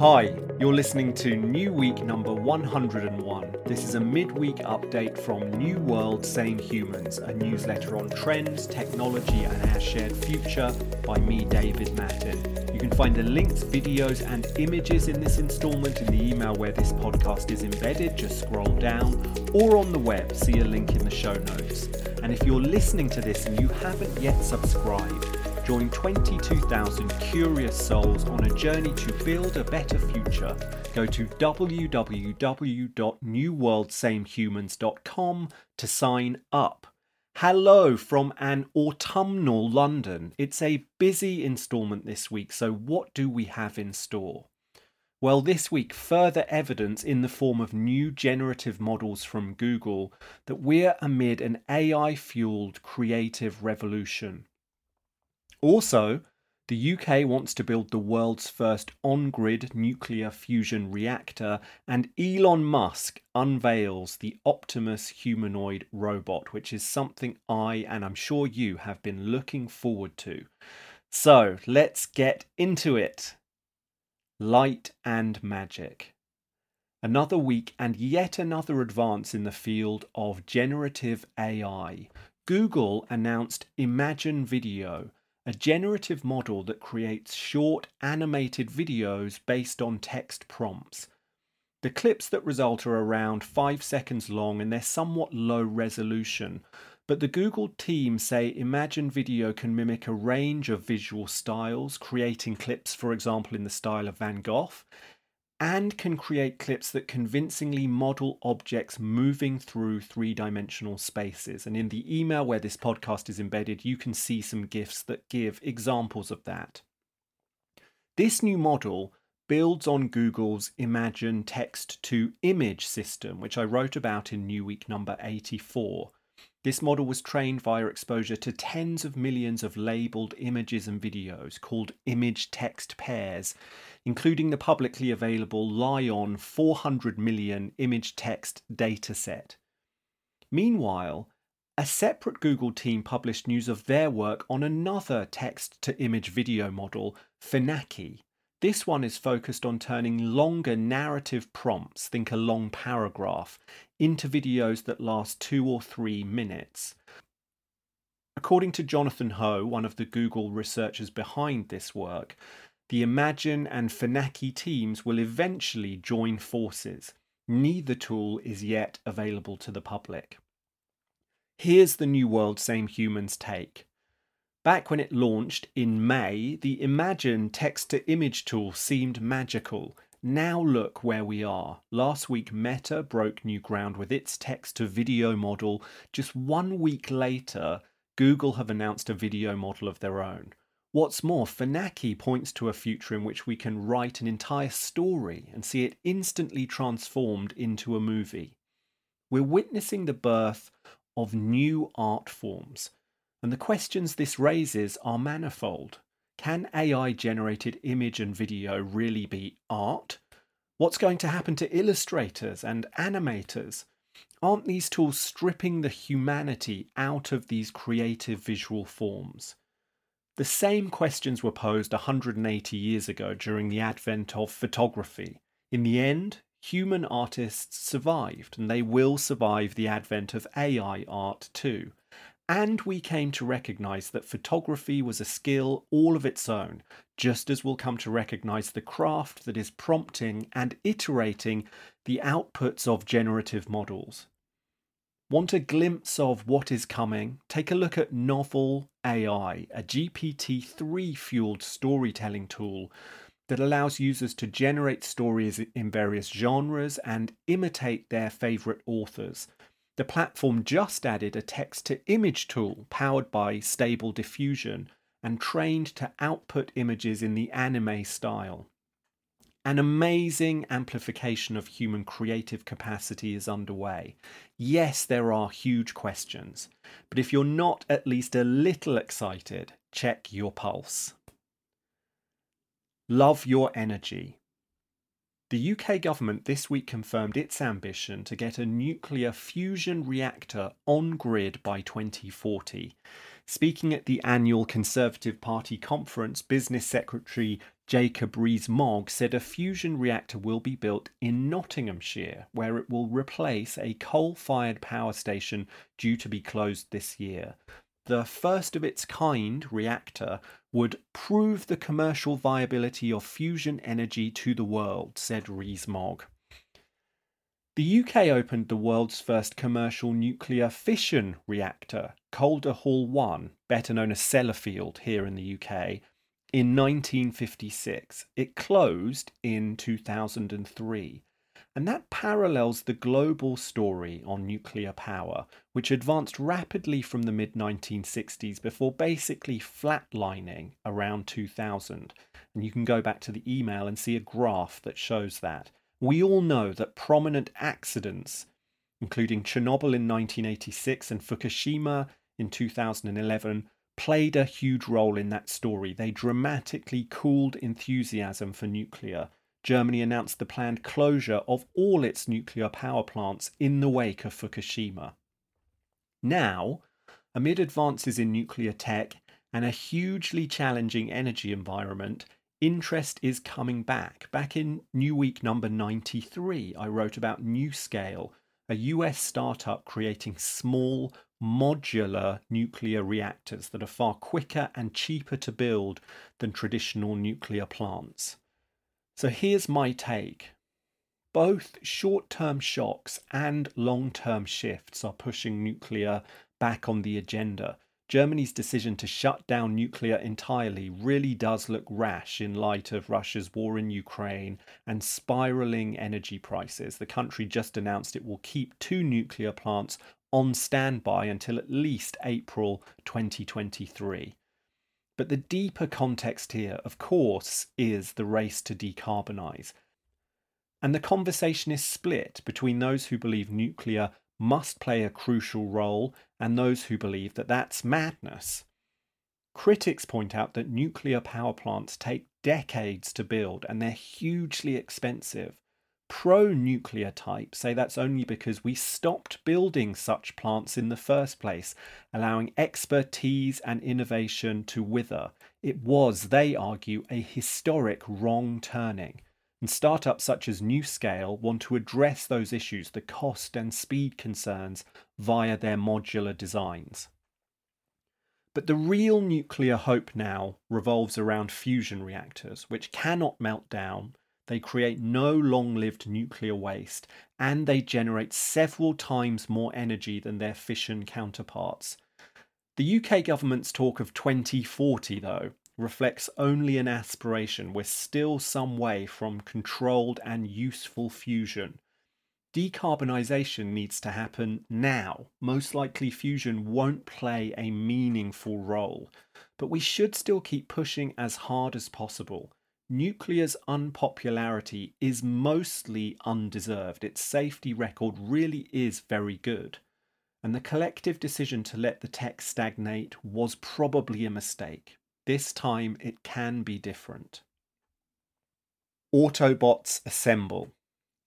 Hi, you're listening to New Week number 101. This is a midweek update from New World Same Humans, a newsletter on trends, technology, and our shared future by me, David Mattin. You can find the links, videos, and images in this installment in the email where this podcast is embedded. Just scroll down, or on the web, see a link in the show notes. And if you're listening to this and you haven't yet subscribed, Join 22,000 curious souls on a journey to build a better future. Go to www.newworldsamehumans.com to sign up. Hello from an autumnal London. It's a busy instalment this week, so what do we have in store? Well, this week, further evidence in the form of new generative models from Google that we're amid an AI fueled creative revolution. Also, the UK wants to build the world's first on grid nuclear fusion reactor, and Elon Musk unveils the Optimus humanoid robot, which is something I and I'm sure you have been looking forward to. So let's get into it. Light and magic. Another week and yet another advance in the field of generative AI. Google announced Imagen Video, a generative model that creates short animated videos based on text prompts. The clips that result are around 5 seconds long and they're somewhat low resolution, but the Google team say Imagen Video can mimic a range of visual styles, creating clips, for example, in the style of Van Gogh, and can create clips that convincingly model objects moving through three dimensional spaces. And in the email where this podcast is embedded, you can see some GIFs that give examples of that. This new model builds on Google's Imagen text to image system, which I wrote about in New Week number 84. This model was trained via exposure to tens of millions of labeled images and videos called image text pairs, including the publicly available LAION 400 million image text dataset. Meanwhile, a separate Google team published news of their work on another text to image video model, Phenaki. This one is focused on turning longer narrative prompts, think a long paragraph, into videos that last two or three minutes. According to Jonathan Ho, one of the Google researchers behind this work, the Imagen and Phenaki teams will eventually join forces. Neither tool is yet available to the public. Here's the New World Same Humans take. Back when it launched in May, the Imagen text to image tool seemed magical. Now look where we are. Last week, Meta broke new ground with its text to video model. Just one week later, Google have announced a video model of their own. What's more, Phenaki points to a future in which we can write an entire story and see it instantly transformed into a movie. We're witnessing the birth of new art forms, and the questions this raises are manifold. Can AI generated image and video really be art? What's going to happen to illustrators and animators? Aren't these tools stripping the humanity out of these creative visual forms? The same questions were posed 180 years ago during the advent of photography. In the end, human artists survived, and they will survive the advent of AI art too. And we came to recognize that photography was a skill all of its own, just as we'll come to recognize the craft that is prompting and iterating the outputs of generative models. Want a glimpse of what is coming? Take a look at Novel AI, a GPT 3 fueled storytelling tool that allows users to generate stories in various genres and imitate their favourite authors. The platform just added a text to image tool powered by Stable Diffusion and trained to output images in the anime style. An amazing amplification of human creative capacity is underway. Yes, there are huge questions, but if you're not at least a little excited, check your pulse. Love your energy. The UK government this week confirmed its ambition to get a nuclear fusion reactor on grid by 2040. Speaking at the annual Conservative Party conference, Business Secretary Jacob Rees-Mogg said a fusion reactor will be built in Nottinghamshire, where it will replace a coal fired power station due to be closed this year. The first of its kind reactor would prove the commercial viability of fusion energy to the world, said Rees-Mogg. The UK opened the world's first commercial nuclear fission reactor, Calder Hall 1, better known as Sellafield here in the UK, in 1956. It closed in 2003. And that parallels the global story on nuclear power, which advanced rapidly from the mid 1960s before basically flatlining around 2000. And you can go back to the email and see a graph that shows that. We all know that prominent accidents, including Chernobyl in 1986 and Fukushima in 2011, played a huge role in that story. They dramatically cooled enthusiasm for nuclear. Germany announced the planned closure of all its nuclear power plants in the wake of Fukushima. Now, amid advances in nuclear tech and a hugely challenging energy environment, interest is coming back. Back in New Week number 93, I wrote about NuScale, a US startup creating small modular nuclear reactors that are far quicker and cheaper to build than traditional nuclear plants. So here's my take. Both short term shocks and long term shifts are pushing nuclear back on the agenda. Germany's decision to shut down nuclear entirely really does look rash in light of Russia's war in Ukraine and spiraling energy prices. The country just announced it will keep two nuclear plants on standby until at least April 2023. But the deeper context here, of course, is the race to decarbonise. And the conversation is split between those who believe nuclear must play a crucial role and those who believe that that's madness. Critics point out that nuclear power plants take decades to build and they're hugely expensive, pro nuclear type say that's only because we stopped building such plants in the first place, allowing expertise and innovation to wither. It was, they argue, a historic wrong turning. And startups such as NuScale want to address those issues, the cost and speed concerns, via their modular designs. But the real nuclear hope now revolves around fusion reactors, which cannot melt down, they create no long lived nuclear waste, and they generate several times more energy than their fission counterparts. The UK government's talk of 2040, though, reflects only an aspiration. We're still some way from controlled and useful fusion. Decarbonisation needs to happen now. Most likely, fusion won't play a meaningful role, but we should still keep pushing as hard as possible nuclear's unpopularity is mostly undeserved. Its safety record really is very good. And the collective decision to let the tech stagnate was probably a mistake. This time it can be different. Autobots assemble.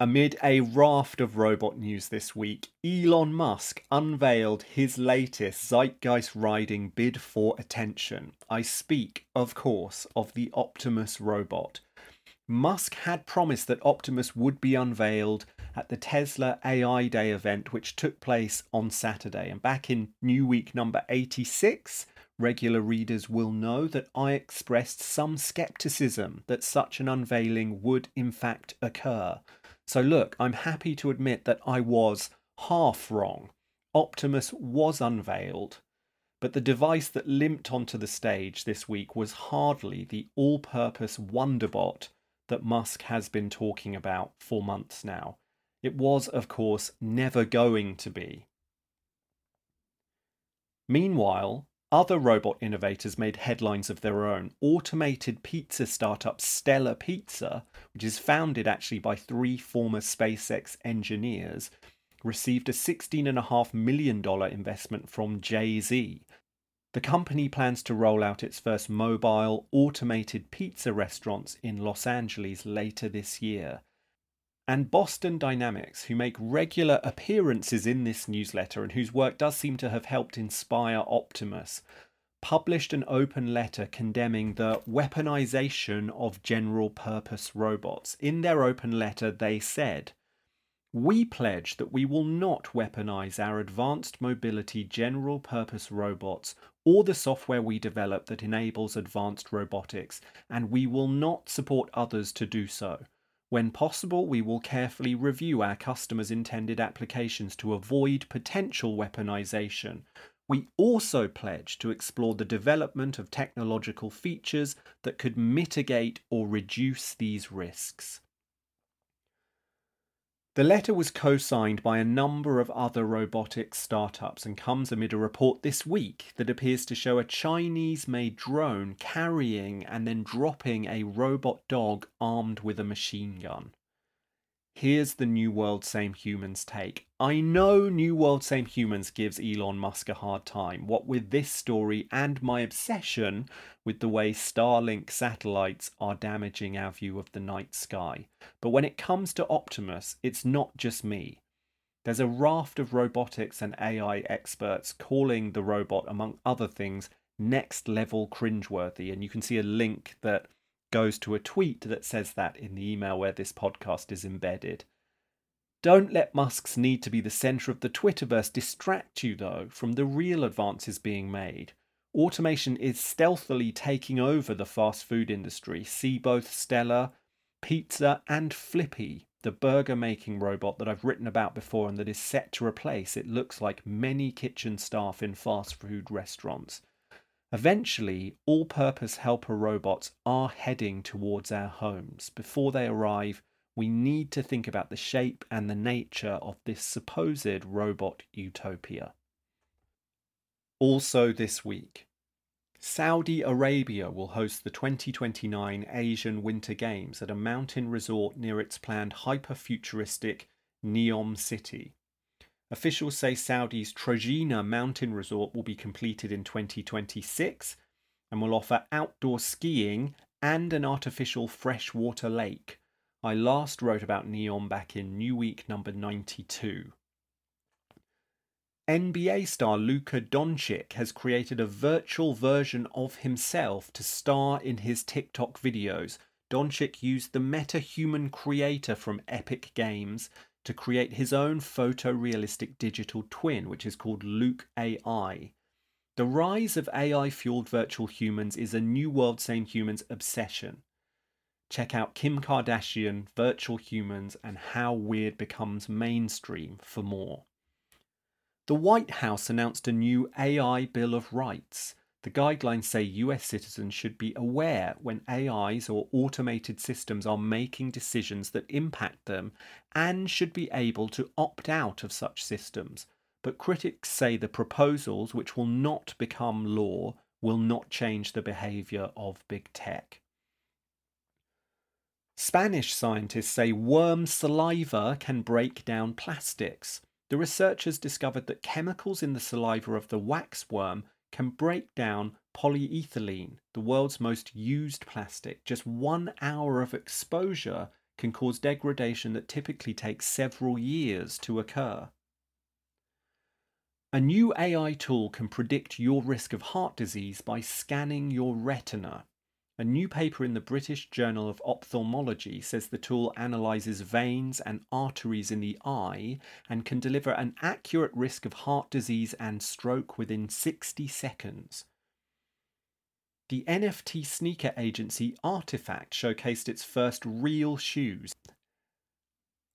Amid a raft of robot news this week, Elon Musk unveiled his latest zeitgeist riding bid for attention. I speak, of course, of the Optimus robot. Musk had promised that Optimus would be unveiled at the Tesla AI Day event, which took place on Saturday. And back in New Week number 86, regular readers will know that I expressed some skepticism that such an unveiling would in fact occur. So, look, I'm happy to admit that I was half wrong. Optimus was unveiled, but the device that limped onto the stage this week was hardly the all purpose Wonderbot that Musk has been talking about for months now. It was, of course, never going to be. Meanwhile, other robot innovators made headlines of their own. Automated pizza startup Stellar Pizza, which is founded actually by three former SpaceX engineers, received a $16.5 million investment from Jay Z. The company plans to roll out its first mobile automated pizza restaurants in Los Angeles later this year. And Boston Dynamics, who make regular appearances in this newsletter and whose work does seem to have helped inspire Optimus, published an open letter condemning the weaponization of general purpose robots. In their open letter, they said, we pledge that we will not weaponize our advanced mobility general purpose robots or the software we develop that enables advanced robotics, and we will not support others to do so. When possible, we will carefully review our customers' intended applications to avoid potential weaponization. We also pledge to explore the development of technological features that could mitigate or reduce these risks. The letter was co signed by a number of other robotics startups and comes amid a report this week that appears to show a Chinese made drone carrying and then dropping a robot dog armed with a machine gun. Here's the New World Same Humans take. I know New World Same Humans gives Elon Musk a hard time, what with this story and my obsession with the way Starlink satellites are damaging our view of the night sky. But when it comes to Optimus, it's not just me. There's a raft of robotics and AI experts calling the robot, among other things, next level cringeworthy. And you can see a link that goes to a tweet that says that in the email where this podcast is embedded. Don't let Musk's need to be the centre of the Twitterverse distract you, though, from the real advances being made. Automation is stealthily taking over the fast food industry. See both Stellar, Pizza, and Flippy, the burger making robot that I've written about before and that is set to replace, it looks like, many kitchen staff in fast food restaurants. Eventually, all purpose helper robots are heading towards our homes. Before they arrive, we need to think about the shape and the nature of this supposed robot utopia. Also, this week, Saudi Arabia will host the 2029 Asian Winter Games at a mountain resort near its planned hyper futuristic Neom City. Officials say Saudi's Trojena mountain resort will be completed in 2026 and will offer outdoor skiing and an artificial freshwater lake. I last wrote about Neom back in New Week number 92. NBA star Luka Doncic has created a virtual version of himself to star in his TikTok videos. Doncic used the MetaHuman creator from Epic Games to create his own photorealistic digital twin, which is called Luke AI. The rise of AI fueled virtual humans is a new world same humans obsession. Check out Kim Kardashian, Virtual Humans, and How Weird Becomes Mainstream for more. The White House announced a new AI Bill of Rights the guidelines say US citizens should be aware when AIs or automated systems are making decisions that impact them and should be able to opt out of such systems. But critics say the proposals, which will not become law, will not change the behaviour of big tech. Spanish scientists say worm saliva can break down plastics. The researchers discovered that chemicals in the saliva of the waxworm can break down polyethylene, the world's most used plastic. Just one hour of exposure can cause degradation that typically takes several years to occur. A new AI tool can predict your risk of heart disease by scanning your retina. A new paper in the British Journal of Ophthalmology says the tool analyzes veins and arteries in the eye and can deliver an accurate risk of heart disease and stroke within 60 seconds. The NFT sneaker agency RTFKT showcased its first real shoes.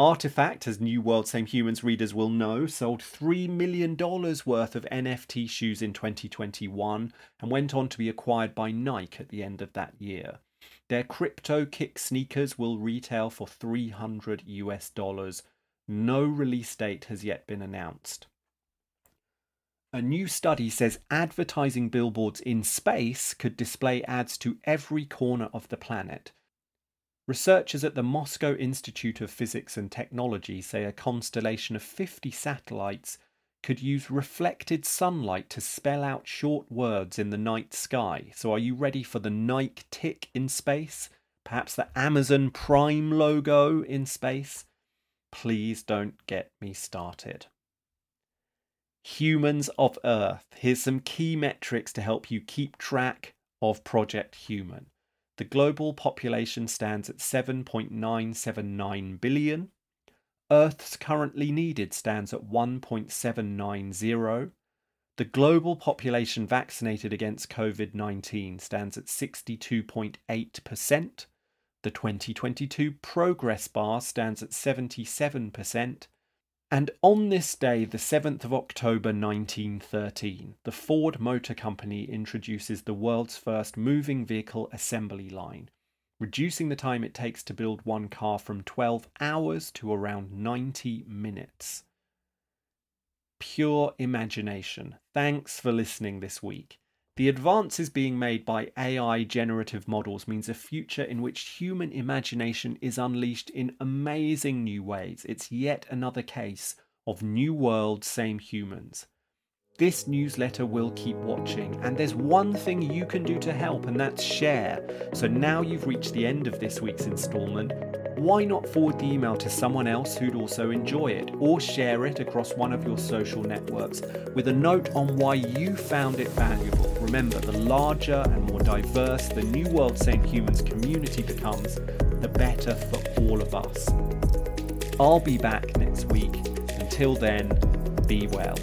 RTFKT, as New World Same Humans readers will know, sold $3 million worth of NFT shoes in 2021 and went on to be acquired by Nike at the end of that year. Their crypto kick sneakers will retail for 300 US dollars. No release date has yet been announced. A new study says advertising billboards in space could display ads to every corner of the planet. Researchers at the Moscow Institute of Physics and Technology say a constellation of 50 satellites could use reflected sunlight to spell out short words in the night sky. So, are you ready for the Nike tick in space? Perhaps the Amazon Prime logo in space? please don't get me started. Humans of Earth. Here's some key metrics to help you keep track of Project Human. The global population stands at 7.979 billion. Earth's currently needed stands at 1.790. The global population vaccinated against COVID 19 stands at 62.8%. The 2022 progress bar stands at 77%. And on this day, the 7th of October 1913, the Ford Motor Company introduces the world's first moving vehicle assembly line, reducing the time it takes to build one car from 12 hours to around 90 minutes pure imagination. Thanks for listening this week. The advances being made by AI generative models means a future in which human imagination is unleashed in amazing new ways. It's yet another case of new world, same humans. This newsletter will keep watching, and there's one thing you can do to help, and that's share. So now you've reached the end of this week's installment why not forward the email to someone else who'd also enjoy it, or share it across one of your social networks with a note on why you found it valuable? Remember, the larger and more diverse the New World Same Humans community becomes, the better for all of us. I'll be back next week. Until then, be well.